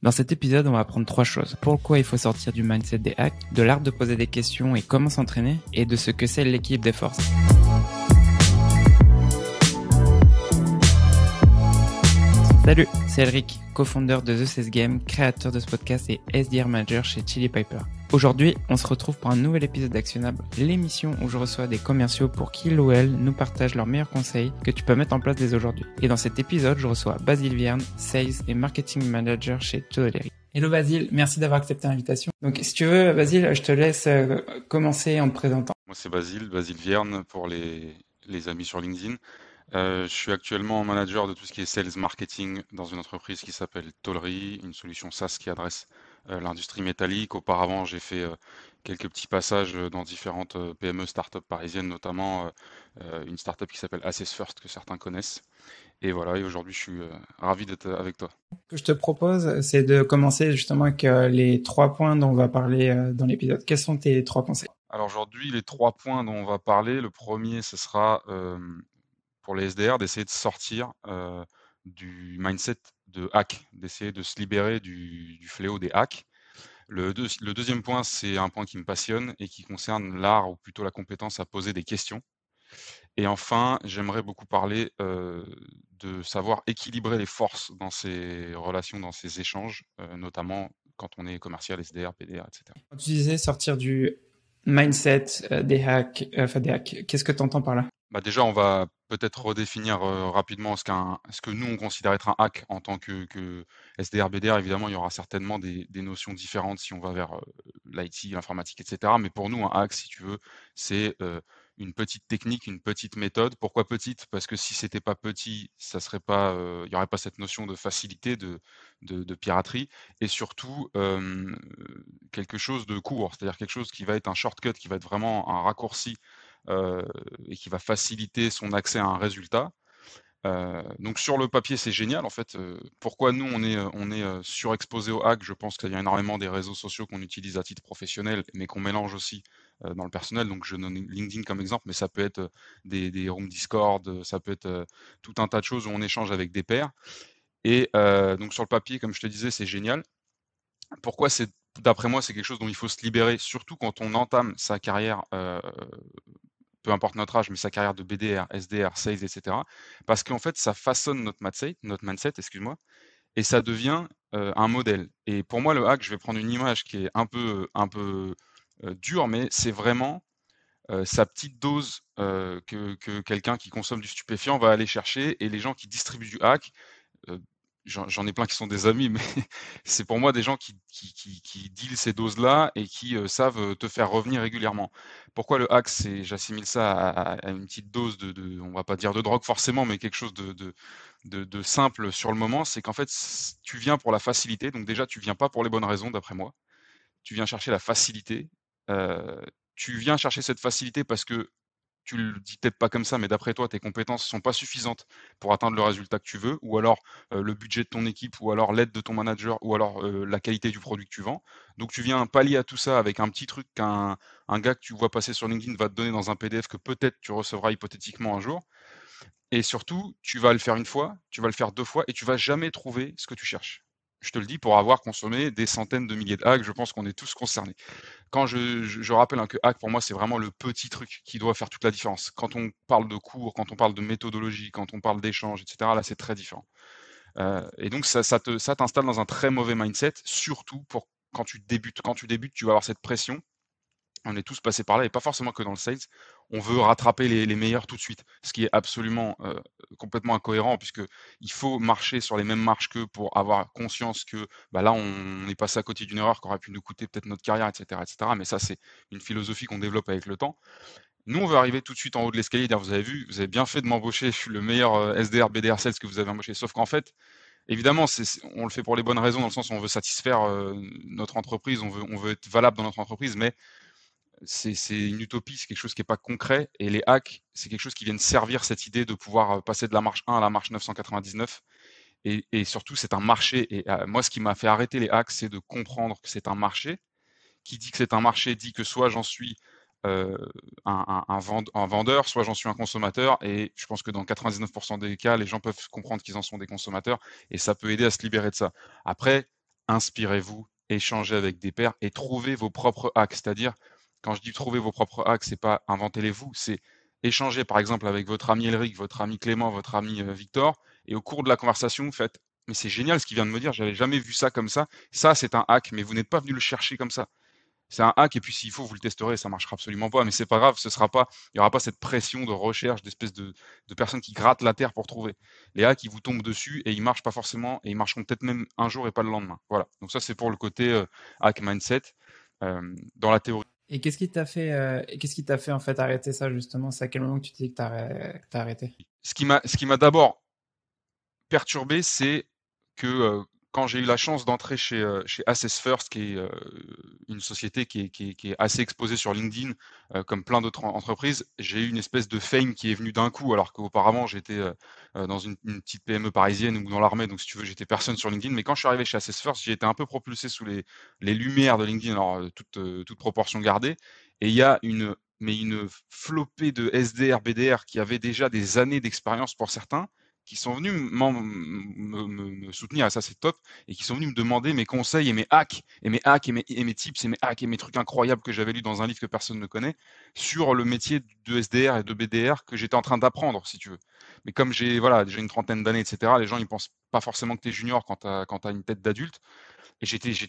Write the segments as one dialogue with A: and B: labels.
A: Dans cet épisode, on va apprendre trois choses. Pourquoi il faut sortir du mindset des hacks, de l'art de poser des questions et comment s'entraîner, et de ce que c'est l'équipe des forces. Salut, c'est Elric, co-founder de The CES Game, créateur de ce podcast et SDR manager chez Chili Piper. Aujourd'hui, on se retrouve pour un nouvel épisode d'Actionnable, l'émission où je reçois des commerciaux pour qu'ils ou elles nous partagent leurs meilleurs conseils que tu peux mettre en place dès aujourd'hui. Et dans cet épisode, je reçois Basile Vierne, Sales et Marketing Manager chez Todeleri. Hello Basile, merci d'avoir accepté l'invitation. Donc si tu veux, Basile, je te laisse euh, commencer en te présentant.
B: Moi c'est Basile, Basile Vierne pour les, les amis sur LinkedIn. Euh, je suis actuellement manager de tout ce qui est sales marketing dans une entreprise qui s'appelle Tollery, une solution SaaS qui adresse euh, l'industrie métallique. Auparavant, j'ai fait euh, quelques petits passages dans différentes PME startups parisiennes, notamment une startup qui s'appelle Assess First que certains connaissent. Et voilà, et aujourd'hui, je suis ravi d'être avec toi.
A: Ce que je te propose, c'est de commencer justement avec les trois points dont on va parler dans l'épisode. Quels sont tes trois conseils?
B: Alors aujourd'hui, les trois points dont on va parler, le premier, ce sera pour les SDR d'essayer de sortir du mindset de hack, d'essayer de se libérer du, fléau des hacks. Le, deuxième point, c'est un point qui me passionne et qui concerne l'art ou plutôt la compétence à poser des questions. Et enfin, j'aimerais beaucoup parler de savoir équilibrer les forces dans ces relations, dans ces échanges, notamment quand on est commercial, SDR, PDR, etc.
A: tu disais sortir du mindset des hacks, enfin des hacks, qu'est-ce que tu entends par là?
B: Bah déjà, on va peut-être redéfinir rapidement ce, qu'un, ce que nous, on considère être un hack en tant que, que SDR, BDR. Évidemment, il y aura certainement des, des notions différentes si on va vers l'IT, l'informatique, etc. Mais pour nous, un hack, si tu veux, c'est une petite technique, une petite méthode. Pourquoi petite? Parce que si c'était pas petit, ça serait pas, il n'y aurait pas cette notion de facilité, de, de, piraterie, et surtout quelque chose de court, c'est-à-dire quelque chose qui va être un shortcut, qui va être vraiment un raccourci et qui va faciliter son accès à un résultat. Euh, donc sur le papier, c'est génial en fait. Euh, pourquoi nous on est, on est surexposé au hack? Je pense qu'il y a énormément des réseaux sociaux qu'on utilise à titre professionnel, mais qu'on mélange aussi dans le personnel. Donc je donne LinkedIn comme exemple, mais ça peut être des, des rooms Discord, ça peut être tout un tas de choses où on échange avec des pairs. Et donc sur le papier, comme je te disais, c'est génial. Pourquoi c'est d'après moi, c'est quelque chose dont il faut se libérer, surtout quand on entame sa carrière peu importe notre âge, mais sa carrière de BDR, SDR, Sales, etc. Parce qu'en fait, ça façonne notre mindset, notre mindset excuse-moi, et ça devient un modèle. Et pour moi, le hack, je vais prendre une image qui est un peu, un peu dure, mais c'est vraiment sa petite dose que quelqu'un qui consomme du stupéfiant va aller chercher, et les gens qui distribuent du hack j'en ai plein qui sont des amis, mais c'est pour moi des gens qui, qui, qui, dealent ces doses-là et qui savent te faire revenir régulièrement. Pourquoi le hack c'est, J'assimile ça à, une petite dose de, de, on va pas dire de drogue forcément, mais quelque chose de, de, de simple sur le moment. C'est qu'en fait, tu viens pour la facilité. Donc déjà, tu viens pas pour les bonnes raisons, d'après moi. Tu viens chercher la facilité. tu viens chercher cette facilité parce que tu le dis peut-être pas comme ça, mais d'après toi, tes compétences ne sont pas suffisantes pour atteindre le résultat que tu veux, ou alors le budget de ton équipe, ou alors l'aide de ton manager, ou alors la qualité du produit que tu vends. Donc tu viens pallier à tout ça avec un petit truc qu'un un gars que tu vois passer sur LinkedIn va te donner dans un PDF que peut-être tu recevras hypothétiquement un jour. Et surtout, tu vas le faire une fois, tu vas le faire deux fois, et tu vas jamais trouver ce que tu cherches. Je te le dis, pour avoir consommé des centaines de milliers de hacks, je pense qu'on est tous concernés. Quand je, rappelle que hack, pour moi, c'est vraiment le petit truc qui doit faire toute la différence. Quand on parle de cours, quand on parle de méthodologie, quand on parle d'échange, etc., là, c'est très différent. Euh, et donc, ça, ça t'installe dans un très mauvais mindset, surtout pour quand tu débutes. Quand tu débutes, tu vas avoir cette pression on est tous passés par là, et pas forcément que dans le sales. On veut rattraper les, meilleurs tout de suite, ce qui est absolument complètement incohérent, puisqu'il faut marcher sur les mêmes marches qu'eux pour avoir conscience que bah, là, on, est passé à côté d'une erreur qui aurait pu nous coûter peut-être notre carrière, etc. etc. Mais ça, c'est une philosophie qu'on développe avec le temps. Nous, on veut arriver tout de suite en haut de l'escalier dire, vous avez vu, vous avez bien fait de m'embaucher, je suis le meilleur SDR, BDR sales que vous avez embauché. Sauf qu'en fait, évidemment, on le fait pour les bonnes raisons, dans le sens où on veut satisfaire notre entreprise, on veut être valable dans notre entreprise, mais c'est une utopie, c'est quelque chose qui n'est pas concret. Et les hacks, c'est quelque chose qui vient servir cette idée de pouvoir passer de la marche 1 à la marche 999. Et, surtout, c'est un marché. Et moi, ce qui m'a fait arrêter les hacks, c'est de comprendre que c'est un marché. Qui dit que c'est un marché dit que soit j'en suis un, vendeur, soit j'en suis un consommateur. Et je pense que dans 99% des cas, les gens peuvent comprendre qu'ils en sont des consommateurs. Et ça peut aider à se libérer de ça. Après, inspirez-vous, échangez avec des pairs et trouvez vos propres hacks. C'est-à-dire, quand je dis trouver vos propres hacks, c'est pas inventez-les vous, c'est échanger par exemple avec votre ami Elric, votre ami Clément, votre ami euh, Victor, et au cours de la conversation, vous faites mais c'est génial ce qu'il vient de me dire, j'avais jamais vu ça comme ça. Ça, c'est un hack, mais vous n'êtes pas venu le chercher comme ça. C'est un hack, et puis s'il faut, vous le testerez, ça marchera absolument pas, mais c'est pas grave, ce sera pas, il n'y aura pas cette pression de recherche d'espèces de, personnes qui grattent la terre pour trouver. Les hacks, ils vous tombent dessus et ils marchent pas forcément, et ils marcheront peut-être même un jour et pas le lendemain. Voilà. Donc ça, c'est pour le côté euh, hack mindset. Euh, dans la théorie.
A: Et qu'est-ce qui t'a fait, euh, qu'est-ce qui t'a fait en fait arrêter ça justement? C'est à quel moment que tu t'es dit que t'as arrêté?
B: Ce qui m'a, ce qui m'a d'abord perturbé, c'est que quand j'ai eu la chance d'entrer chez, chez Assess First, qui est une société qui est, qui, est, assez exposée sur LinkedIn, comme plein d'autres entreprises, j'ai eu une espèce de fame qui est venue d'un coup, alors qu'auparavant j'étais dans une, petite PME parisienne ou dans l'armée, donc si tu veux, j'étais personne sur LinkedIn. Mais quand je suis arrivé chez Assess First, j'ai été un peu propulsé sous les, les lumières de LinkedIn, alors toute, toute proportion gardée. Et il y a une, mais une flopée de SDR, BDR qui avaient déjà des années d'expérience pour certains qui sont venus me, soutenir, et ça c'est top, et qui sont venus me demander mes conseils et mes hacks, et mes hacks et mes, tips et mes hacks et mes trucs incroyables que j'avais lus dans un livre que personne ne connaît, sur le métier de SDR et de BDR que j'étais en train d'apprendre, si tu veux. Mais comme j'ai voilà, déjà une trentaine d'années, etc., les gens ils pensent pas forcément que tu es junior quand tu as, une tête d'adulte. Et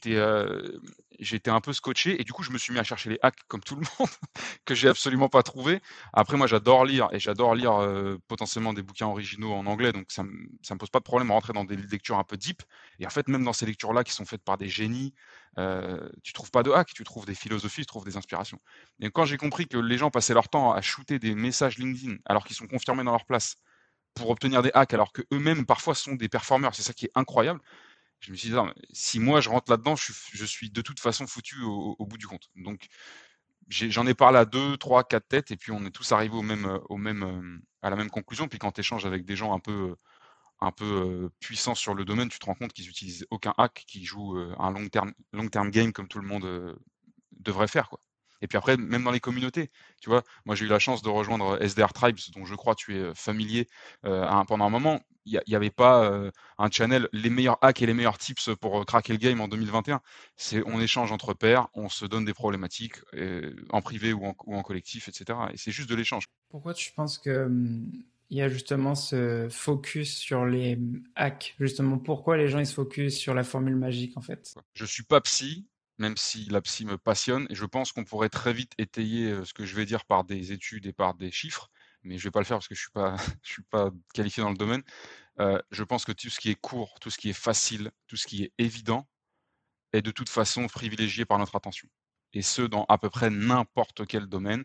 B: euh, j'étais un peu scotché. Et du coup, je me suis mis à chercher les hacks comme tout le monde, que j'ai absolument pas trouvé. Après, moi, j'adore lire et j'adore lire euh, potentiellement des bouquins originaux en anglais. Donc, ça ne me pose pas de problème à rentrer dans des lectures un peu deep. Et en fait, même dans ces lectures-là qui sont faites par des génies, euh, tu trouves pas de hacks, tu trouves des philosophies, tu trouves des inspirations. Et quand j'ai compris que les gens passaient leur temps à shooter des messages LinkedIn alors qu'ils sont confirmés dans leur place pour obtenir des hacks alors qu'eux-mêmes parfois sont des performeurs, c'est ça qui est incroyable je me suis dit, si moi je rentre là-dedans, je, suis de toute façon foutu au, bout du compte. Donc, j'en ai, parlé à deux, trois, quatre têtes, et puis on est tous arrivés au même, au même, euh, à la même conclusion. Puis quand tu échanges avec des gens un peu, un peu euh, puissants sur le domaine, tu te rends compte qu'ils n'utilisent aucun hack, qu'ils jouent euh, un long terme, long term game comme tout le monde devrait faire. Quoi. Et puis après, même dans les communautés, tu vois, moi j'ai eu la chance de rejoindre SDR Tribes, dont je crois tu es familier pendant un moment il n'y avait pas euh, un channel, les meilleurs hacks et les meilleurs tips pour euh, craquer le game en 2021. C'est on échange entre pairs, on se donne des problématiques euh, en privé ou en, collectif, etc. Et c'est juste de l'échange.
A: Pourquoi tu penses que hum, il y a justement ce focus sur les hacks? Justement, pourquoi les gens ils se focus sur la formule magique en fait?
B: Je suis pas psy, même si la psy me passionne, et je pense qu'on pourrait très vite étayer ce que je vais dire par des études et par des chiffres mais je vais pas le faire parce que je suis pas, je suis pas qualifié dans le domaine. Euh, je pense que tout ce qui est court, tout ce qui est facile, tout ce qui est évident est de toute façon privilégié par notre attention. Et ce, dans à peu près n'importe quel domaine.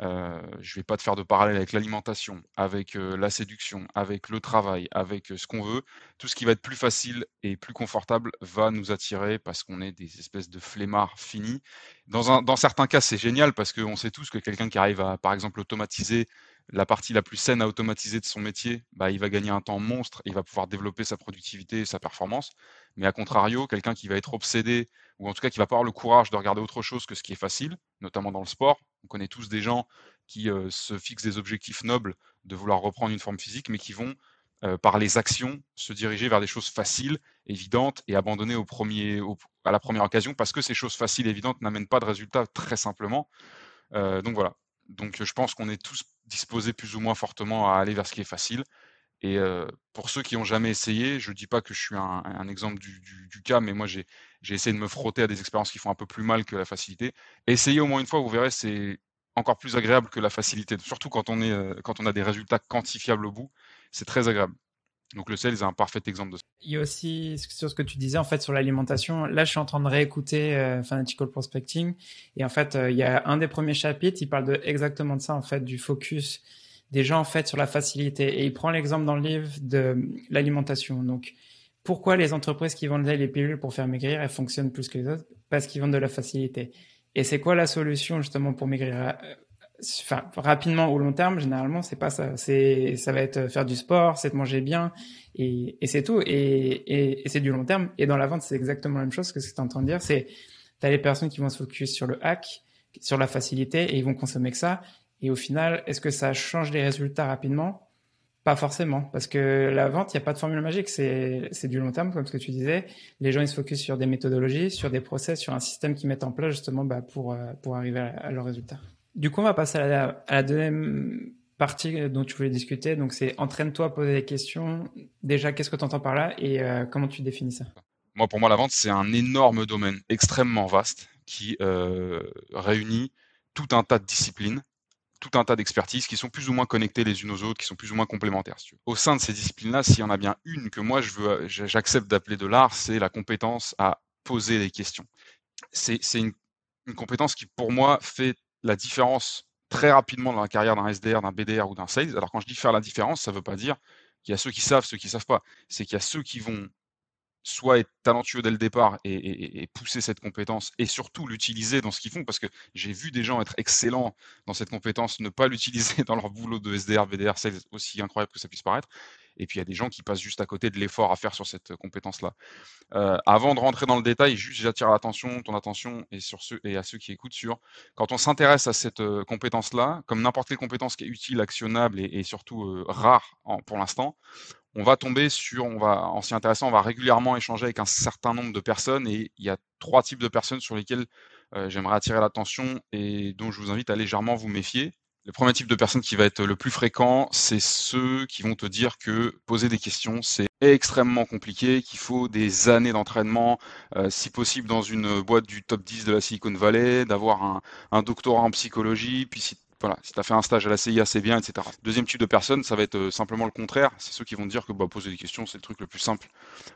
B: Euh, je ne vais pas te faire de parallèle avec l'alimentation, avec euh, la séduction, avec le travail, avec ce qu'on veut. Tout ce qui va être plus facile et plus confortable va nous attirer parce qu'on est des espèces de flemmards finis. Dans, un, dans certains cas, c'est génial parce qu'on sait tous que quelqu'un qui arrive à, par exemple, automatiser la partie la plus saine à automatiser de son métier, bah, il va gagner un temps monstre, il va pouvoir développer sa productivité et sa performance. Mais à contrario, quelqu'un qui va être obsédé, ou en tout cas qui va pas avoir le courage de regarder autre chose que ce qui est facile, notamment dans le sport. On connaît tous des gens qui euh, se fixent des objectifs nobles de vouloir reprendre une forme physique, mais qui vont, euh, par les actions, se diriger vers des choses faciles, évidentes, et abandonner au premier, à la première occasion, parce que ces choses faciles et évidentes n'amènent pas de résultats très simplement. Euh, donc voilà, donc je pense qu'on est tous disposés plus ou moins fortement à aller vers ce qui est facile. Et pour ceux qui n'ont jamais essayé, je ne dis pas que je suis un, exemple du, cas, mais moi j'ai essayé de me frotter à des expériences qui font un peu plus mal que la facilité. Essayez au moins une fois, vous verrez, c'est encore plus agréable que la facilité. Surtout quand on, est, quand on a des résultats quantifiables au bout, c'est très agréable. Donc le sales est un parfait exemple de ça.
A: Il y a aussi sur ce que tu disais en fait sur l'alimentation. Là, je suis en train de réécouter euh, Fanatical Prospecting et en fait, euh, il y a un des premiers chapitres, il parle de exactement de ça en fait, du focus des gens en fait sur la facilité et il prend l'exemple dans le livre de l'alimentation. Donc pourquoi les entreprises qui vendent les pilules pour faire maigrir, elles fonctionnent plus que les autres? Parce qu'ils vendent de la facilité. Et c'est quoi la solution justement pour maigrir? Rapidement au long terme, généralement, c'est pas ça. C'est, ça va être faire du sport, c'est de manger bien, et, et c'est tout. Et, et, c'est du long terme. Et dans la vente, c'est exactement la même chose que ce que tu en train de dire. C'est, tu as les personnes qui vont se focus sur le hack, sur la facilité, et ils vont consommer que ça. Et au final, est-ce que ça change les résultats rapidement? Pas forcément, parce que la vente, il n'y a pas de formule magique, c'est du long terme, comme ce que tu disais. Les gens, ils se focusent sur des méthodologies, sur des process, sur un système qu'ils mettent en place justement bah, pour, euh, pour arriver à, à leurs résultats. Du coup, on va passer à la, deuxième partie dont tu voulais discuter. Donc, c'est entraîne-toi à poser des questions. Déjà, qu'est-ce que tu entends par là et euh, comment tu définis ça?
B: Moi, pour moi, la vente, c'est un énorme domaine extrêmement vaste qui euh, réunit tout un tas de disciplines tout un tas d'expertises qui sont plus ou moins connectées les unes aux autres, qui sont plus ou moins complémentaires. Au sein de ces disciplines-là, s'il y en a bien une que moi je veux, j'accepte d'appeler de l'art, c'est la compétence à poser des questions. C'est une compétence qui, pour moi, fait la différence très rapidement dans la carrière d'un SDR, d'un BDR ou d'un sales. Alors quand je dis faire la différence, ça ne veut pas dire qu'il y a ceux qui savent, ceux qui ne savent pas. C'est qu'il y a ceux qui vont soit être talentueux dès le départ et, pousser cette compétence et surtout l'utiliser dans ce qu'ils font parce que j'ai vu des gens être excellents dans cette compétence, ne pas l'utiliser dans leur boulot de SDR, BDR, c'est aussi incroyable que ça puisse paraître. Et puis il y a des gens qui passent juste à côté de l'effort à faire sur cette compétence-là. Euh, avant de rentrer dans le détail, juste j'attire l'attention, ton attention et, à ceux qui écoutent sur quand on s'intéresse à cette euh, compétence-là, comme n'importe quelle compétence qui est utile, actionnable et, surtout euh, rare pour l'instant, on va tomber sur, on va, en s'y intéressant, on va régulièrement échanger avec un certain nombre de personnes et il y a trois types de personnes sur lesquelles euh, j'aimerais attirer l'attention et dont je vous invite à légèrement vous méfier. Le premier type de personne qui va être le plus fréquent, c'est ceux qui vont te dire que poser des questions, c'est extrêmement compliqué, qu'il faut des années d'entraînement, euh, si possible dans une boîte du top 10 de la Silicon Valley, d'avoir un, doctorat en psychologie, puis si voilà, si tu as fait un stage à la CIA, c'est bien, etc. Deuxième type de personne, ça va être euh, simplement le contraire. C'est ceux qui vont te dire que bah, poser des questions, c'est le truc le plus simple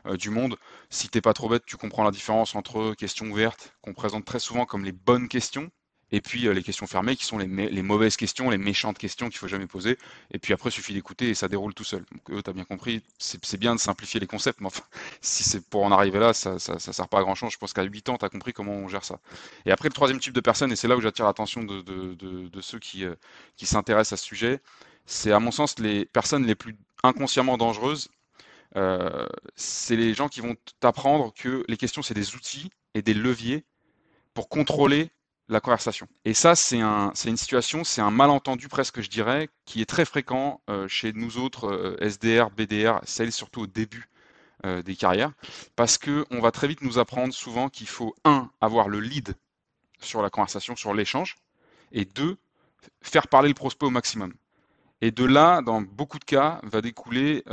B: euh, du monde. Si t'es pas trop bête, tu comprends la différence entre questions ouvertes, qu'on présente très souvent comme les bonnes questions, et puis euh, les questions fermées qui sont les, mauvaises questions, les méchantes questions qu'il faut jamais poser. Et puis après, il suffit d'écouter et ça déroule tout seul. Donc tu as bien compris, c'est bien de simplifier les concepts, mais enfin, si c'est pour en arriver là, ça, ça, sert pas à grand chose. Je pense qu'à 8 ans, tu as compris comment on gère ça. Et après, le troisième type de personne, et c'est là où j'attire l'attention de, ceux qui, euh, qui s'intéressent à ce sujet, c'est à mon sens les personnes les plus inconsciemment dangereuses. Euh, c'est les gens qui vont t'apprendre que les questions, c'est des outils et des leviers pour contrôler la conversation. Et ça, c'est un, une situation, c'est un malentendu presque, je dirais, qui est très fréquent euh, chez nous autres euh, SDR, BDR, celles surtout au début euh, des carrières, parce que on va très vite nous apprendre souvent qu'il faut un avoir le lead sur la conversation, sur l'échange, et deux faire parler le prospect au maximum. Et de là, dans beaucoup de cas, va découler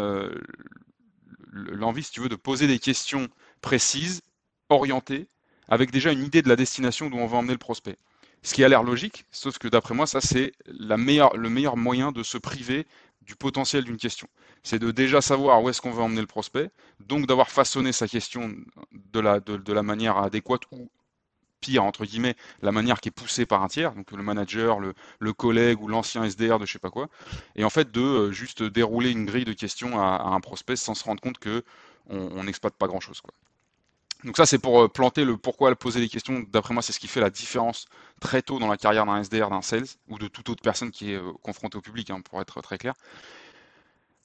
B: l'envie, si tu veux, de poser des questions précises, orientées, avec déjà une idée de la destination d'où on va emmener le prospect. Ce qui a l'air logique, sauf que d'après moi, ça c'est le meilleur moyen de se priver du potentiel d'une question. C'est de déjà savoir où est-ce qu'on veut emmener le prospect, donc d'avoir façonné sa question de la, manière adéquate ou pire, entre guillemets, la manière qui est poussée par un tiers, donc le manager, le, collègue ou l'ancien SDR de je sais pas quoi, et en fait de euh, juste dérouler une grille de questions à, un prospect sans se rendre compte que on n'exploite pas grand-chose. Donc ça, c'est pour euh, planter le pourquoi poser des questions. D'après moi, c'est ce qui fait la différence très tôt dans la carrière d'un SDR, d'un sales ou de toute autre personne qui est euh, confrontée au public, hein, pour être très clair.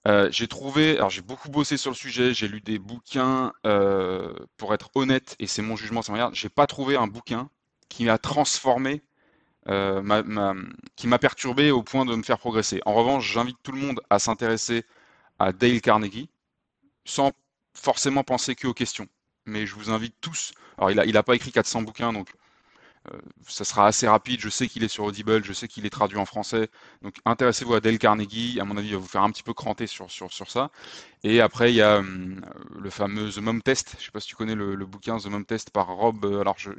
B: Euh, j'ai trouvé, alors j'ai beaucoup bossé sur le sujet, j'ai lu des bouquins, pour être honnête, et c'est mon jugement, ça me regarde, j'ai pas trouvé un bouquin qui m'a transformé, qui m'a perturbé au point de me faire progresser. En revanche, j'invite tout le monde à s'intéresser à Dale Carnegie, sans forcément penser que aux questions mais je vous invite tous. Alors, il n'a il a pas écrit 400 bouquins, donc ça sera assez rapide. Je sais qu'il est sur Audible, je sais qu'il est traduit en français. Donc intéressez-vous à Dale Carnegie. À mon avis, il va vous faire un petit peu cranter sur, sur, sur ça. Et après, il y a hum, le fameux The Mom Test. Je ne sais pas si tu connais le, bouquin The Mom Test par Rob. Euh, alors, je,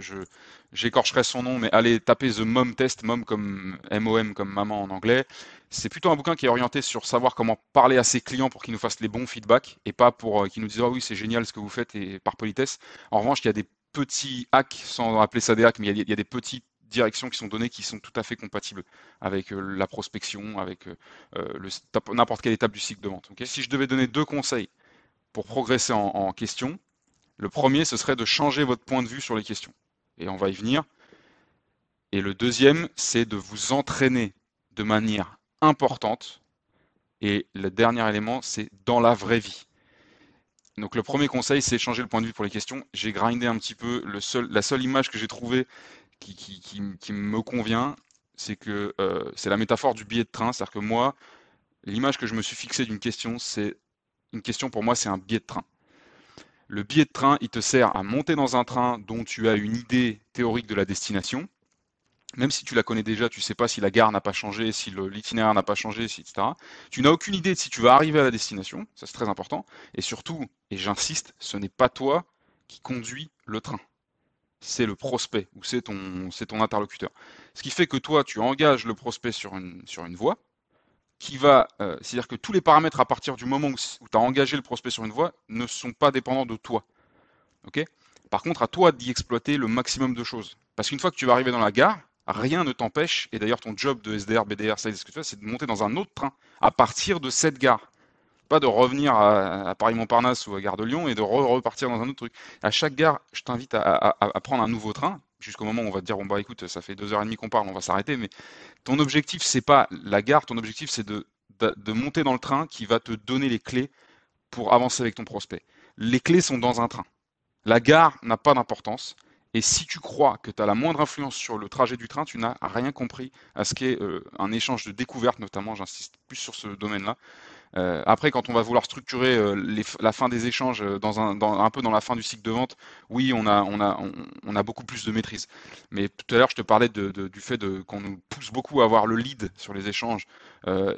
B: j'écorcherai son nom, mais allez taper The Mom Test, Mom comme M-O-M comme maman en anglais. C'est plutôt un bouquin qui est orienté sur savoir comment parler à ses clients pour qu'ils nous fassent les bons feedbacks et pas pour euh, qu'ils nous disent ah oui c'est génial ce que vous faites et par politesse. En revanche, il y a des petits hacks, sans appeler ça des hacks, mais il y, a, des petites directions qui sont données qui sont tout à fait compatibles avec euh, la prospection, avec euh, euh, n'importe quelle étape du cycle de vente. si je devais donner deux conseils pour progresser en, question, le premier, ce serait de changer votre point de vue sur les questions. Et on va y venir. Et le deuxième, c'est de vous entraîner de manière importante. Et le dernier élément, c'est dans la vraie vie. Donc le premier conseil, c'est changer le point de vue pour les questions. J'ai grindé un petit peu. La seule image que j'ai trouvée qui, qui, me convient, c'est que euh, c'est la métaphore du billet de train. C'est-à-dire que moi, l'image que je me suis fixée d'une question, c'est une question pour moi, c'est un billet de train. Le billet de train, il te sert à monter dans un train dont tu as une idée théorique de la destination. Même si tu la connais déjà, tu ne sais pas si la gare n'a pas changé, si l'itinéraire n'a pas changé, etc. Tu n'as aucune idée de si tu vas arriver à la destination, ça c'est très important. Et surtout, et j'insiste, ce n'est pas toi qui conduis le train. C'est le prospect ou c'est ton, ton interlocuteur. Ce qui fait que toi, tu engages le prospect sur une, sur une voie, qui va, euh, c'est-à-dire que tous les paramètres à partir du moment où, tu as engagé le prospect sur une voie ne sont pas dépendants de toi. Par contre, à toi d'y exploiter le maximum de choses. Parce qu'une fois que tu vas arriver dans la gare, rien ne t'empêche, et d'ailleurs ton job de SDR, BDR, ce que c'est de monter dans un autre train à partir de cette gare. Pas de revenir à, Paris-Montparnasse ou à Gare de Lyon et de repartir dans un autre truc. À chaque gare, je t'invite à, prendre un nouveau train jusqu'au moment où on va te dire bon bah écoute ça fait deux heures et demie qu'on parle on va s'arrêter mais ton objectif c'est pas la gare ton objectif c'est de, de, monter dans le train qui va te donner les clés pour avancer avec ton prospect les clés sont dans un train la gare n'a pas d'importance et si tu crois que tu as la moindre influence sur le trajet du train, tu n'as rien compris à ce qu'est euh, un échange de découverte, notamment, j'insiste plus sur ce domaine-là, euh, après, quand on va vouloir structurer euh, la fin des échanges dans un, peu dans la fin du cycle de vente, oui, on a, beaucoup plus de maîtrise. Mais tout à l'heure, je te parlais du fait qu'on nous pousse beaucoup à avoir le lead sur les échanges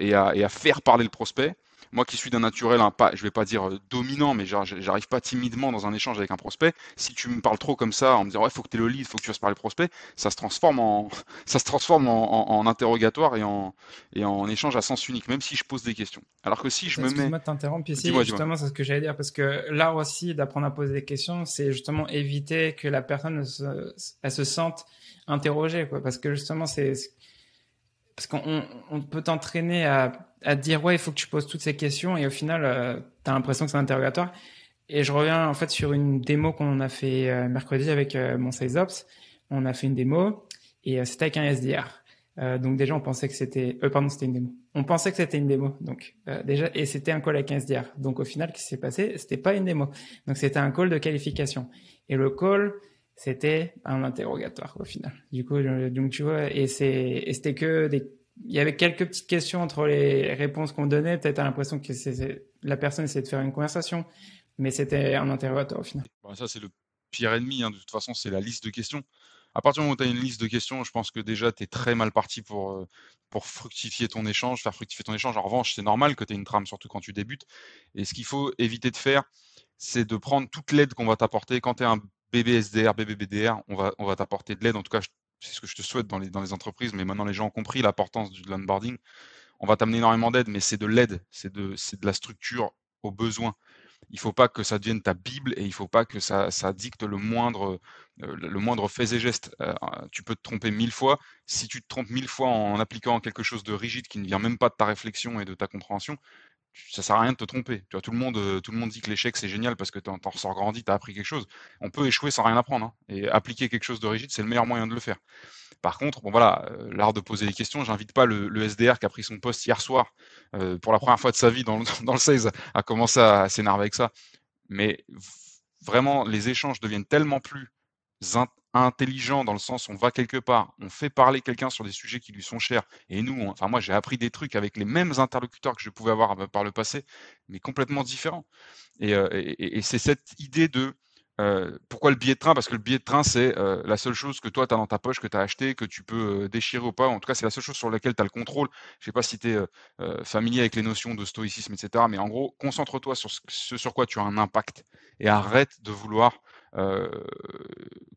B: et, à, faire parler le prospect. Moi qui suis d'un naturel, hein, pas, je vais pas dire dominant, mais j'arrive pas timidement dans un échange avec un prospect. Si tu me parles trop comme ça, en me disant ouais, faut que tu aies le lead, il faut que tu fasses parler le prospect, ça se transforme en, ça se transforme en, en, interrogatoire et en, et en échange à sens unique, même si je pose des questions. Alors que si je me mets.
A: moi de t'interrompre, ici, justement, c'est ce que j'allais dire, parce que l'art aussi d'apprendre à poser des questions, c'est justement éviter que la personne se, elle se sente interrogée, quoi. Parce que justement, c'est, parce qu'on on peut t'entraîner à à dire ouais, il faut que tu poses toutes ces questions et au final, euh, tu as l'impression que c'est un interrogatoire. Et je reviens en fait sur une démo qu'on a fait euh, mercredi avec euh, mon sales ops. On a fait une démo et c'était avec un SDR. donc déjà, on pensait que c'était, pardon, c'était une démo. On pensait que c'était une démo. Donc déjà, et c'était un call avec un SDR. Donc au final, ce qui s'est passé, c'était pas une démo. Donc c'était un call de qualification. Et le call, c'était un interrogatoire au final. Du coup, donc tu vois, et c'est, c'était que des il y avait quelques petites questions entre les réponses qu'on donnait. Peut-être à l'impression que c'est, la personne essayait de faire une conversation, mais c'était un interrogatoire au final.
B: Bah, ça, c'est le pire ennemi. Hein. De toute façon, c'est la liste de questions. À partir du moment où tu as une liste de questions, je pense que déjà, tu es très mal parti pour, euh, pour fructifier ton échange, faire fructifier ton échange. En revanche, c'est normal que tu aies une trame, surtout quand tu débutes. Et ce qu'il faut éviter de faire, c'est de prendre toute l'aide qu'on va t'apporter. Quand tu es un bébé SDR, bébé BDR, on va, on va t'apporter de l'aide. En tout cas, je c'est ce que je te souhaite dans les, entreprises, mais maintenant les gens ont compris l'importance du onboarding. On va t'amener énormément d'aide, mais c'est de l'aide, c'est de, la structure aux besoins. Il ne faut pas que ça devienne ta Bible et il ne faut pas que ça, dicte le moindre, euh, le moindre fait et geste. Euh, tu peux te tromper mille fois. Si tu te trompes mille fois en appliquant quelque chose de rigide qui ne vient même pas de ta réflexion et de ta compréhension, ça sert à rien de te tromper. Tout le monde, euh, tout le monde dit que l'échec c'est génial parce que tu en, ressors grandi, tu as appris quelque chose. On peut échouer sans rien apprendre. Hein, et appliquer quelque chose de rigide, c'est le meilleur moyen de le faire. Par contre, bon voilà, euh, l'art de poser des questions, j'invite pas le, SDR qui a pris son poste hier soir euh, pour la première fois de sa vie dans le, dans le 16 à commencer à, s'énerver avec ça. Mais vraiment, les échanges deviennent tellement plus intelligent dans le sens où on va quelque part, on fait parler quelqu'un sur des sujets qui lui sont chers. Et nous, enfin moi j'ai appris des trucs avec les mêmes interlocuteurs que je pouvais avoir euh, par le passé, mais complètement différents. Et, euh, c'est cette idée de euh, pourquoi le billet de train? Parce que le billet de train, c'est la seule chose que toi, tu as dans ta poche, que tu as acheté, que tu peux déchirer ou pas. En tout cas, c'est la seule chose sur laquelle tu as le contrôle. Je ne sais pas si tu es familier avec les notions de stoïcisme, etc. Mais en gros, concentre-toi sur ce, sur quoi tu as un impact et arrête de vouloir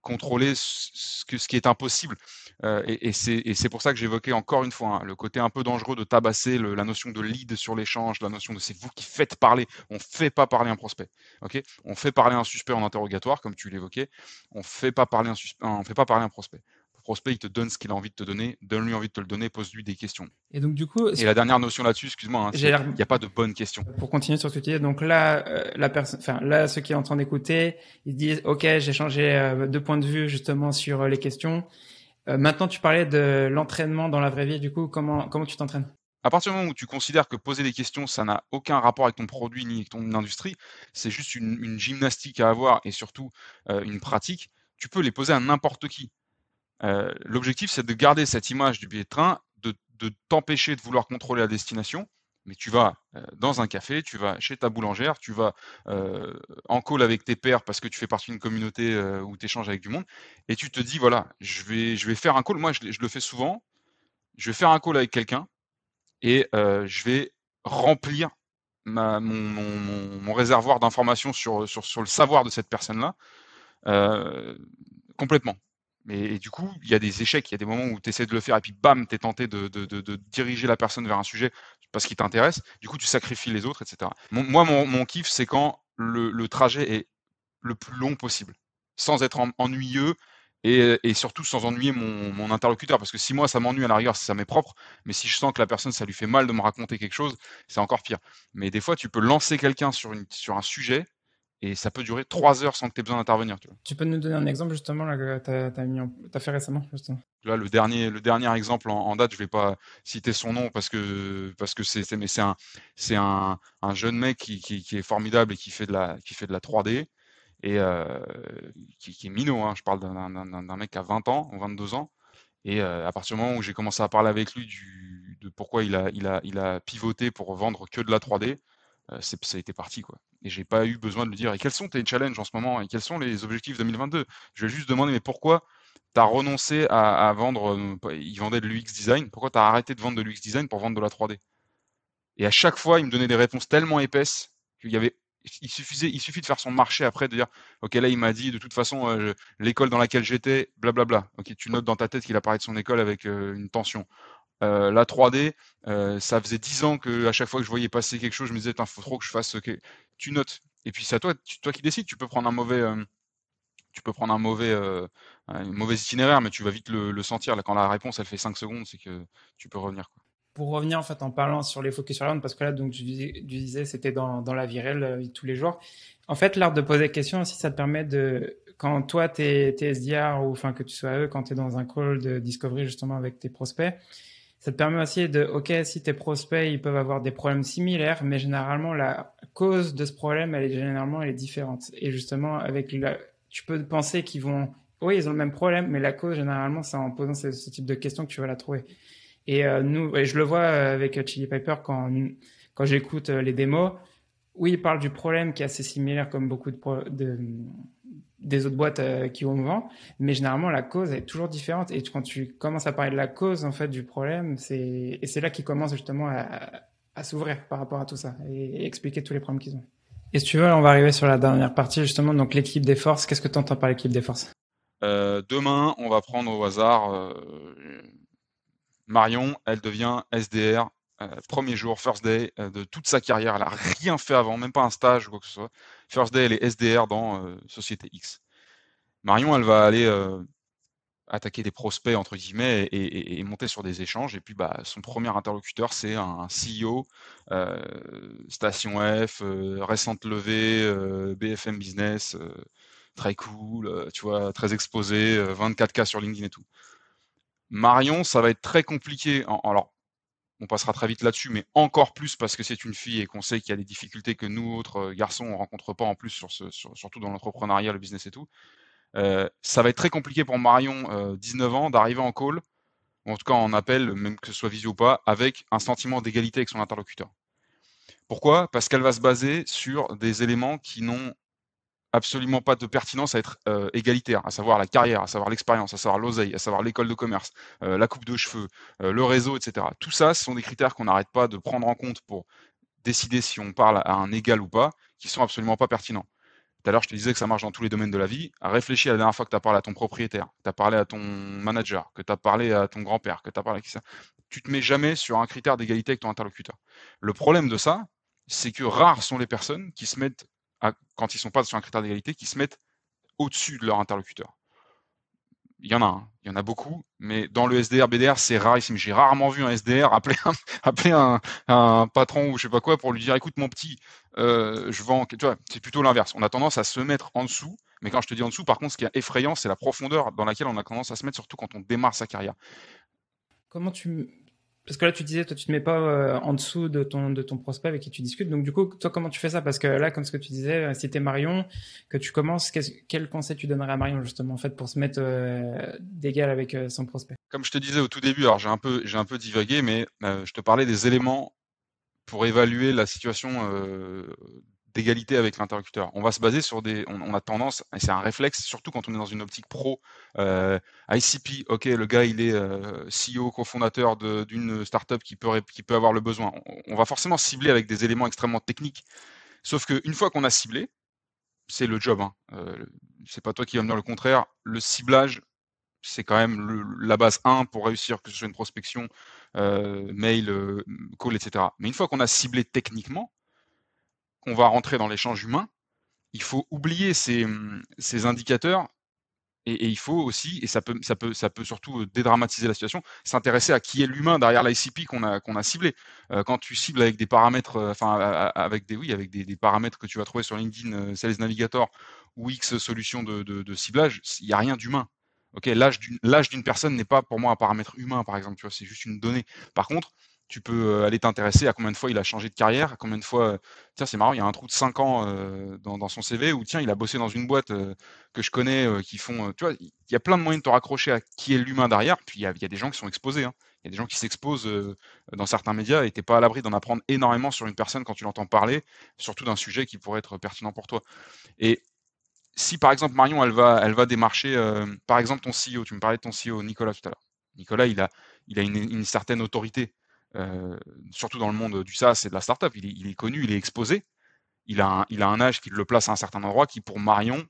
B: contrôler ce, qui est impossible. et, c'est pour ça que j'évoquais encore une fois hein, le côté un peu dangereux de tabasser la notion de lead sur l'échange, la notion de c'est vous qui faites parler. On ne fait pas parler un prospect. ok? On fait parler un suspect en interrogatoire, comme tu l'évoquais. On ne fait pas parler un, on fait pas parler un prospect prospect, il te donne ce qu'il a envie de te donner, donne-lui envie de te le donner, pose-lui des questions.
A: Et donc du coup,
B: et la dernière notion là-dessus, excuse-moi, hein, il n'y a pas de bonne question.
A: Pour continuer sur ce que tu dis, donc là, euh, la personne, enfin là, ceux qui sont en train d'écouter, ils disent, ok, j'ai changé euh, de point de vue justement sur euh, les questions. maintenant, tu parlais de l'entraînement dans la vraie vie. Du coup, comment comment tu t'entraînes?
B: À partir du moment où tu considères que poser des questions, ça n'a aucun rapport avec ton produit ni avec ton industrie, c'est juste une, gymnastique à avoir et surtout une pratique, tu peux les poser à n'importe qui. Euh, l'objectif, c'est de garder cette image du billet de train, de, t'empêcher de vouloir contrôler la destination, Mais tu vas dans un café, tu vas chez ta boulangère, tu vas en call avec tes pairs parce que tu fais partie d'une communauté où tu échanges avec du monde, et tu te dis voilà, je vais, je vais faire un call. Moi, je, le fais souvent. Je vais faire un call avec quelqu'un et je vais remplir mon, mon, réservoir d'informations sur, sur, sur, le savoir de cette personne-là complètement. Mais du coup, il y a des échecs, il y a des moments où tu essaies de le faire et puis bam, tu es tenté de, diriger la personne vers un sujet parce qu'il t'intéresse. Du coup, tu sacrifies les autres, etc. moi, mon, kiff, c'est quand le, trajet est le plus long possible, sans être ennuyeux et, surtout sans ennuyer mon, interlocuteur. Parce que si moi, ça m'ennuie à la rigueur, ça m'est propre, mais si je sens que la personne, ça lui fait mal de me raconter quelque chose, c'est encore pire. Mais des fois, tu peux lancer quelqu'un sur un sujet et ça peut durer trois heures sans que tu aies besoin d'intervenir. Tu,
A: tu peux nous donner un exemple justement là, que tu as, fait récemment justement.
B: Là, le dernier, le dernier exemple en, date, je vais pas citer son nom parce que parce que c'est mais c'est un c'est un, un, jeune mec qui, qui, qui, est formidable et qui fait de la qui fait de la 3D et euh, qui, qui, est minot. Hein. Je parle d'un mec a 20 ans ou 22 ans. Et euh, à partir du moment où j'ai commencé à parler avec lui du, de pourquoi il a, il, a, il a pivoté pour vendre que de la 3D, euh, ça a été parti. Quoi. Et j'ai pas eu besoin de lui dire et quels sont tes challenges en ce moment et quels sont les objectifs 2022. Je vais juste demander mais pourquoi tu as renoncé à, vendre, euh, il vendait de l'UX design, pourquoi tu as arrêté de vendre de l'UX design pour vendre de la 3D Et à chaque fois, il me donnait des réponses tellement épaisses qu'il y avait il suffisait, il suffit de faire son marché après, de dire, ok, là, il m'a dit, de toute façon, euh, l'école dans laquelle j'étais, blablabla. Ok, tu notes dans ta tête qu'il a parlé de son école avec une tension. Euh, la 3D, euh, ça faisait 10 ans que à chaque fois que je voyais passer quelque chose, je me disais, il faut trop que je fasse. que Tu notes. Et puis c'est à toi, toi qui décides. Tu peux prendre un mauvais, euh, peux prendre un mauvais, mauvais itinéraire, mais tu vas vite le, sentir. Là, quand la réponse elle fait 5 secondes, c'est que tu peux revenir.
A: Pour revenir en fait en parlant sur les focus sur parce que là, donc tu disais, c'était dans, dans, la virelle tous les jours. En fait, l'art de poser des questions aussi, ça te permet de quand toi, tu es, SDR ou enfin que tu sois eux, quand tu es dans un call de discovery justement avec tes prospects, ça te permet aussi de, ok, si tes prospects, ils peuvent avoir des problèmes similaires, mais généralement, la cause de ce problème, elle est généralement, elle est différente. Et justement, avec la, tu peux penser qu'ils vont, oui, ils ont le même problème, mais la cause, généralement, c'est en posant ce, type de questions que tu vas la trouver. Et euh, nous, et je le vois avec Chili Piper quand, quand j'écoute euh, les démos. Oui, ils parlent du problème qui est assez similaire comme beaucoup de, de, des autres boîtes euh, qui vont vendre, mais généralement la cause est toujours différente. Et quand tu commences à parler de la cause en fait du problème, c'est et c'est là qu'ils commencent justement à, s'ouvrir par rapport à tout ça et, expliquer tous les problèmes qu'ils ont. Et si tu veux, on va arriver sur la dernière partie justement, donc l'équipe des forces. Qu'est-ce que tu entends par l'équipe des forces?
B: Euh, Demain, on va prendre au hasard euh, Marion, elle devient SDR euh, premier jour, first day de toute sa carrière. Elle n'a rien fait avant, même pas un stage ou quoi que ce soit. First day, elle est SDR dans euh, Société X. Marion, elle va aller attaquer des prospects, entre guillemets, et, monter sur des échanges. Et puis, bah, son premier interlocuteur, c'est un, CEO, Station F, récente levée, BFM Business, très cool, tu vois, très exposé, 24K sur LinkedIn et tout. Marion, ça va être très compliqué. alors, on passera très vite là-dessus, mais encore plus parce que c'est une fille et qu'on sait qu'il y a des difficultés que nous, autres euh, garçons, on rencontre pas en plus, sur ce, surtout dans l'entrepreneuriat, le business et tout. Euh, ça va être très compliqué pour Marion, 19 euh, ans, d'arriver en call, ou en tout cas en appel, même que ce soit visio ou pas, avec un sentiment d'égalité avec son interlocuteur. Pourquoi? Parce qu'elle va se baser sur des éléments qui n'ont absolument pas de pertinence à être euh, égalitaire, à savoir la carrière, à savoir l'expérience, à savoir l'oseille, à savoir l'école de commerce, euh, la coupe de cheveux, euh, le réseau, etc. Tout ça, ce sont des critères qu'on n'arrête pas de prendre en compte pour décider si on parle à un égal ou pas, qui sont absolument pas pertinents. Tout à l'heure, je te disais que ça marche dans tous les domaines de la vie. Réfléchis à la dernière fois que tu as parlé à ton propriétaire, que tu as parlé à ton manager, que tu as parlé à ton grand-père, que tu as parlé à qui ça. Tu te mets jamais sur un critère d'égalité avec ton interlocuteur. Le problème de ça, c'est que rares sont les personnes qui se mettent quand ils sont pas sur un critère d'égalité, qui se mettent au-dessus de leur interlocuteur. Il y en a, hein. il y en a beaucoup, mais dans le SDR, BDR, c'est rarissime. J'ai rarement vu un SDR appeler un, appeler un, patron ou je sais pas quoi pour lui dire, écoute mon petit, euh, je vends. Tu c'est plutôt l'inverse. On a tendance à se mettre en dessous, mais quand je te dis en dessous, par contre, ce qui est effrayant, c'est la profondeur dans laquelle on a tendance à se mettre, surtout quand on démarre sa carrière.
A: Comment tu parce que là, tu disais, toi, tu te mets pas euh, en dessous de ton, de ton prospect avec qui tu discutes. Donc, du coup, toi, comment tu fais ça? Parce que là, comme ce que tu disais, euh, si tu es Marion, que tu commences, quel conseil tu donnerais à Marion, justement, en fait, pour se mettre euh, d'égal avec son prospect?
B: Comme je te disais au tout début, alors j'ai un j'ai un peu divagué, mais je te parlais des éléments pour évaluer la situation d'égalité avec l'interlocuteur. On va se baser sur des. On, a tendance, et c'est un réflexe, surtout quand on est dans une optique pro, ICP, ok, le gars il est CEO, cofondateur d'une startup qui peut, qui peut avoir le besoin. On, va forcément cibler avec des éléments extrêmement techniques. Sauf qu'une fois qu'on a ciblé, c'est le job. Hein. c'est pas toi qui vas me dire le contraire. Le ciblage, c'est quand même la base 1 pour réussir, que ce soit une prospection, mail, call, etc. Mais une fois qu'on a ciblé techniquement, qu'on va rentrer dans l'échange humain, il faut oublier ces, mmh, indicateurs et, il faut aussi, et ça peut, ça peut, ça peut surtout dédramatiser la situation, s'intéresser à qui est l'humain derrière l'ICP qu'on a, qu'on a ciblé. quand tu cibles avec des paramètres, enfin avec des, oui, avec des, paramètres que tu vas trouver sur LinkedIn, Sales Navigator ou X solutions de, de ciblage, il n'y a rien d'humain. Ok, l'âge d'une personne n'est pas pour moi un paramètre humain, par exemple, c'est juste une donnée. Par contre, tu peux aller t'intéresser à combien de fois il a changé de carrière, à combien de fois. Tiens, c'est marrant, il y a un trou de 5 ans dans, son CV où tiens, il a bossé dans une boîte que je connais qui font. tu vois, il y a plein de moyens de te raccrocher à qui est l'humain derrière. Puis il y, a, des gens qui sont exposés. Hein. Il y a des gens qui s'exposent dans certains médias et tu n'es pas à l'abri d'en apprendre énormément sur une personne quand tu l'entends parler, surtout d'un sujet qui pourrait être pertinent pour toi. Et si par exemple Marion, elle va, elle va démarcher, par exemple ton CEO, tu me parlais de ton CEO, Nicolas tout à l'heure. Nicolas, il a, il a une, certaine autorité, surtout dans le monde du SaaS et de la startup. Il est, il est connu, il est exposé. Il a, un, âge qui le place à un certain endroit qui, pour Marion,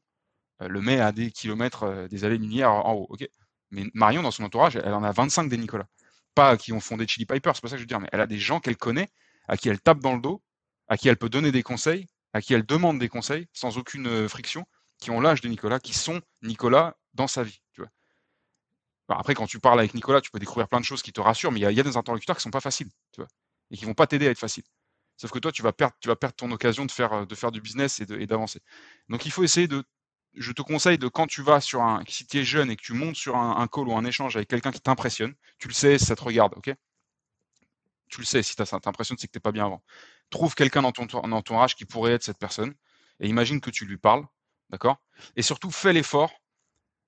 B: le met à des kilomètres, des allées-lumière en haut. mais Marion, dans son entourage, elle en a 25 des Nicolas. Pas qui ont fondé Chili Piper, c'est pas ça que je veux dire, mais elle a des gens qu'elle connaît, à qui elle tape dans le dos, à qui elle peut donner des conseils, à qui elle demande des conseils sans aucune friction qui ont l'âge de Nicolas, qui sont Nicolas dans sa vie. Tu vois. Après, quand tu parles avec Nicolas, tu peux découvrir plein de choses qui te rassurent, mais il y, a des interlocuteurs qui ne sont pas faciles, tu vois, et qui ne vont pas t'aider à être facile. Sauf que toi, tu vas perdre, tu vas perdre ton occasion de faire, de faire du business et d'avancer. Donc, il faut essayer de. Je te conseille de quand tu vas sur un. Si tu es jeune et que tu montes sur un, call ou un échange avec quelqu'un qui t'impressionne, tu le sais, ça te regarde, ok? Tu le sais, si ça t'impressionne, c'est que tu n'es pas bien avant. Trouve quelqu'un dans ton entourage qui pourrait être cette personne et imagine que tu lui parles D'accord? Et surtout, fais l'effort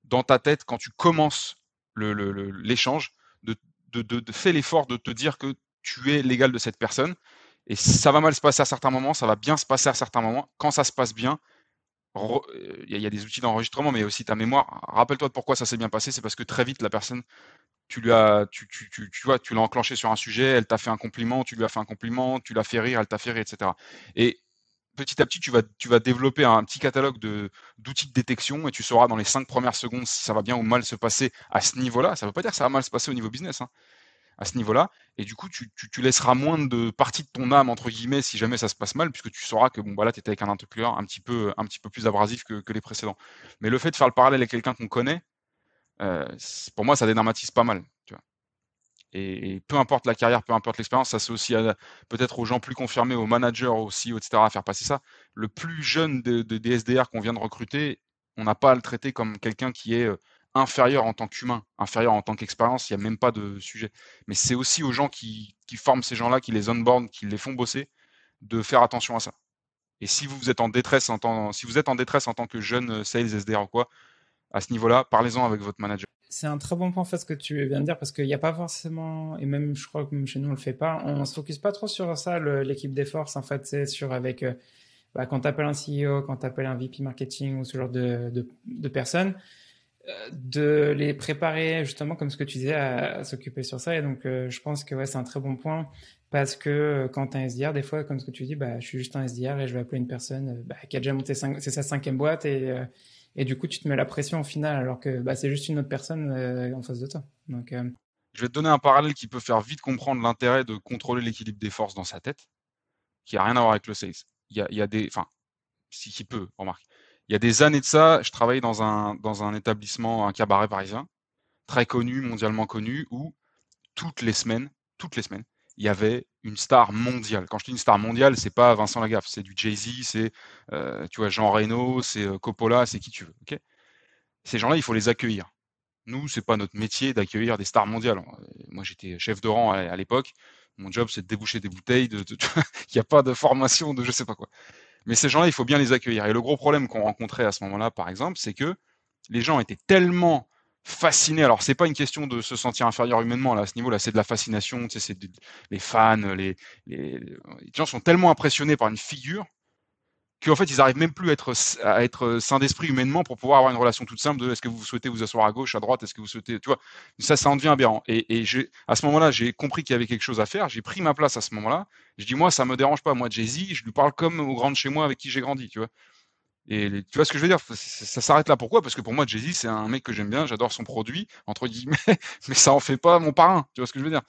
B: dans ta tête quand tu commences l'échange, de, de, de, l'effort de te dire que tu es l'égal de cette personne. Et ça va mal se passer à certains moments, ça va bien se passer à certains moments. Quand ça se passe bien, il y, a des outils d'enregistrement, mais aussi ta mémoire. Rappelle-toi de pourquoi ça s'est bien passé. C'est parce que très vite, la personne, tu lui as, tu, tu, tu, vois, tu l'as enclenché sur un sujet, elle t'a fait un compliment, tu lui as fait un compliment, tu l'as fait rire, elle t'a fait rire, etc. Et petit à petit, tu vas, tu vas développer un petit catalogue d'outils de, détection et tu sauras dans les cinq premières secondes si ça va bien ou mal se passer à ce niveau-là. Ça ne veut pas dire que ça va mal se passer au niveau business, hein, à ce niveau-là. Et du coup, tu, laisseras moins de partie de ton âme, entre guillemets, si jamais ça se passe mal, puisque tu sauras que bon, bah tu étais avec un interlocuteur un petit peu, un petit peu plus abrasif que, les précédents. Mais le fait de faire le parallèle avec quelqu'un qu'on connaît, euh, pour moi, ça dédramatise pas mal. Et, peu importe la carrière, peu importe l'expérience, ça c'est aussi peut-être aux gens plus confirmés, aux managers, aux CEO, etc., à faire passer ça. Le plus jeune de, des SDR qu'on vient de recruter, on n'a pas à le traiter comme quelqu'un qui est inférieur en tant qu'humain, inférieur en tant qu'expérience, il n'y a même pas de sujet. Mais c'est aussi aux gens qui, forment ces gens-là, qui les onboard, qui les font bosser, de faire attention à ça. Et si vous êtes en détresse en tant, si vous êtes en détresse en tant que jeune sales SDR ou quoi, à ce niveau-là, parlez-en avec votre manager.
A: C'est un très bon point fait ce que tu viens de dire parce qu'il n'y a pas forcément et même je crois que chez nous on le fait pas. On se focus pas trop sur ça l'équipe des forces en fait c'est sur avec euh, bah, quand tu appelles un CEO, quand tu appelles un VP marketing ou ce genre de, de, personnes, euh, de les préparer justement comme ce que tu disais à, s'occuper sur ça et donc euh, je pense que ouais, c'est un très bon point parce que quand tu es un SDR des fois comme ce que tu dis bah je suis juste un SDR et je vais appeler une personne bah, qui a déjà monté c'est sa cinquième boîte et et du coup, tu te mets la pression au final, alors que bah, c'est juste une autre personne euh, en face de toi. Donc, euh,
B: Je vais te donner un parallèle qui peut faire vite comprendre l'intérêt de contrôler l'équilibre des forces dans sa tête, qui n'a rien à voir avec le sales. Il y a, il y a des, enfin, qui peut. Il y a des années de ça, je travaillais dans un, dans un établissement, un cabaret parisien, très connu, mondialement connu, où toutes les semaines, toutes les semaines, il y avait une star mondiale. Quand je dis une star mondiale, c'est pas Vincent Lagaffe, c'est du Jay-Z, c'est euh, tu vois Jean Reno, c'est euh, Coppola, c'est qui tu veux. Ces gens-là, il faut les accueillir. Nous, c'est pas notre métier d'accueillir des stars mondiales. Euh, moi, j'étais chef de rang à, l'époque. Mon job, c'est de déboucher des bouteilles. De, il n'y a pas de formation, de je sais pas quoi. Mais ces gens-là, il faut bien les accueillir. Et le gros problème qu'on rencontrait à ce moment-là, par exemple, c'est que les gens étaient tellement fasciné. Alors, c'est pas une question de se sentir inférieur humainement là, à ce niveau-là, c'est de la fascination. C'est les fans, les, les, gens sont tellement impressionnés par une figure qu'en fait, ils arrivent même plus à être, à sains d'esprit humainement pour pouvoir avoir une relation toute simple de est-ce que vous souhaitez vous asseoir à gauche, à droite, est-ce que vous souhaitez, tu vois, ça, ça en devient aberrant. Et, et à ce moment-là, j'ai compris qu'il y avait quelque chose à faire, j'ai pris ma place à ce moment-là. Je dis, moi, ça me dérange pas. Moi, Jay-Z, je lui parle comme aux grandes chez moi avec qui j'ai grandi, tu vois. Et tu vois ce que je veux dire? Ça, s'arrête là. Pourquoi? Parce que pour moi, Jay-Z, c'est un mec que j'aime bien, j'adore son produit, entre guillemets, mais ça en fait pas mon parrain. Tu vois ce que je veux dire?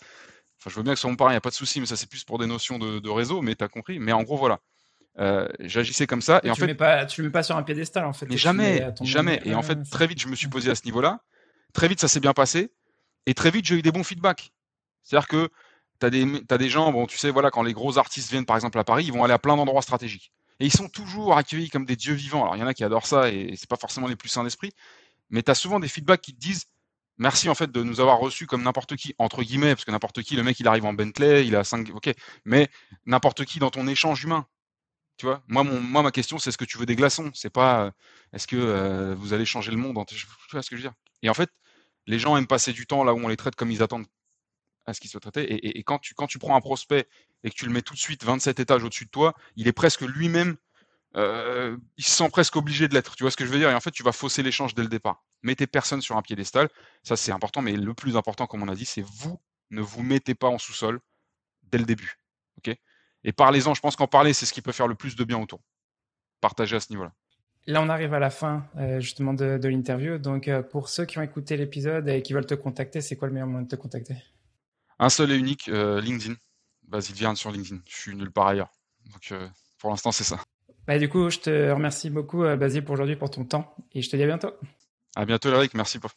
B: Enfin, je veux bien que ce soit mon parrain, il n'y a pas de souci, mais ça, c'est plus pour des notions de, réseau, mais tu as compris. Mais en gros, voilà. Euh, j'agissais comme ça. Et, en
A: tu
B: fait,
A: mets pas, tu le mets pas sur un piédestal, en fait.
B: Mais jamais, jamais. Et en fait, très vite, je me suis posé à ce niveau-là. Très vite, ça s'est bien passé. Et très vite, j'ai eu des bons feedbacks. C'est-à-dire que tu as des, as des gens, bon, tu sais, voilà, quand les gros artistes viennent, par exemple, à Paris, ils vont aller à plein d'endroits stratégiques. Et ils sont toujours accueillis comme des dieux vivants. Alors, il y en a qui adorent ça et c'est pas forcément les plus sains d'esprit. Mais tu as souvent des feedbacks qui te disent merci en fait de nous avoir reçus comme n'importe qui, entre guillemets, parce que n'importe qui, le mec il arrive en Bentley, il a 5. Ok, mais n'importe qui dans ton échange humain. Tu vois, moi, mon, moi, ma question, c'est est-ce que tu veux des glaçons C'est pas euh, est-ce que euh, vous allez changer le monde Tu vois ce que je veux dire Et en fait, les gens aiment passer du temps là où on les traite comme ils attendent à ce qu'ils soient traités. Et, quand, tu, quand tu prends un prospect et que tu le mets tout de suite 27 étages au-dessus de toi, il est presque lui-même, euh, il se sent presque obligé de l'être. Tu vois ce que je veux dire? Et en fait, tu vas fausser l'échange dès le départ. Mettez personne sur un piédestal, ça c'est important, mais le plus important, comme on a dit, c'est vous ne vous mettez pas en sous-sol dès le début. ok? Et parlez-en, je pense qu'en parler, c'est ce qui peut faire le plus de bien autour. Partagez à ce niveau-là.
A: Là, on arrive à la fin euh, justement de, l'interview. Donc, euh, pour ceux qui ont écouté l'épisode et qui veulent te contacter, c'est quoi le meilleur moyen de te contacter?
B: Un seul et unique, euh, LinkedIn. Basile Vierne sur LinkedIn. Je suis nulle part ailleurs. Donc euh, pour l'instant, c'est ça.
A: Bah, du coup, je te remercie beaucoup, euh, Basile, pour aujourd'hui, pour ton temps. Et je te dis à bientôt.
B: À bientôt, Eric. Merci. Pour...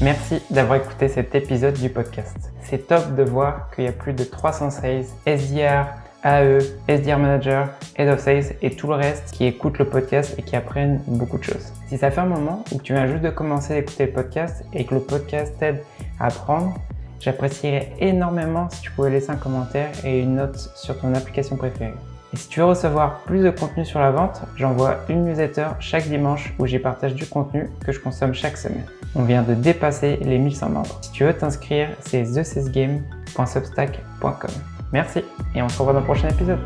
A: Merci d'avoir écouté cet épisode du podcast. C'est top de voir qu'il y a plus de 300 sales, SDR, AE, SDR Manager, Head of Sales et tout le reste qui écoutent le podcast et qui apprennent beaucoup de choses. Si ça fait un moment ou que tu viens juste de commencer à écouter le podcast et que le podcast t'aide à apprendre, J'apprécierais énormément si tu pouvais laisser un commentaire et une note sur ton application préférée. Et si tu veux recevoir plus de contenu sur la vente, j'envoie une newsletter chaque dimanche où j'y partage du contenu que je consomme chaque semaine. On vient de dépasser les 1100 membres. Si tu veux t'inscrire, c'est thecesgame.substack.com. Merci et on se revoit dans le prochain épisode.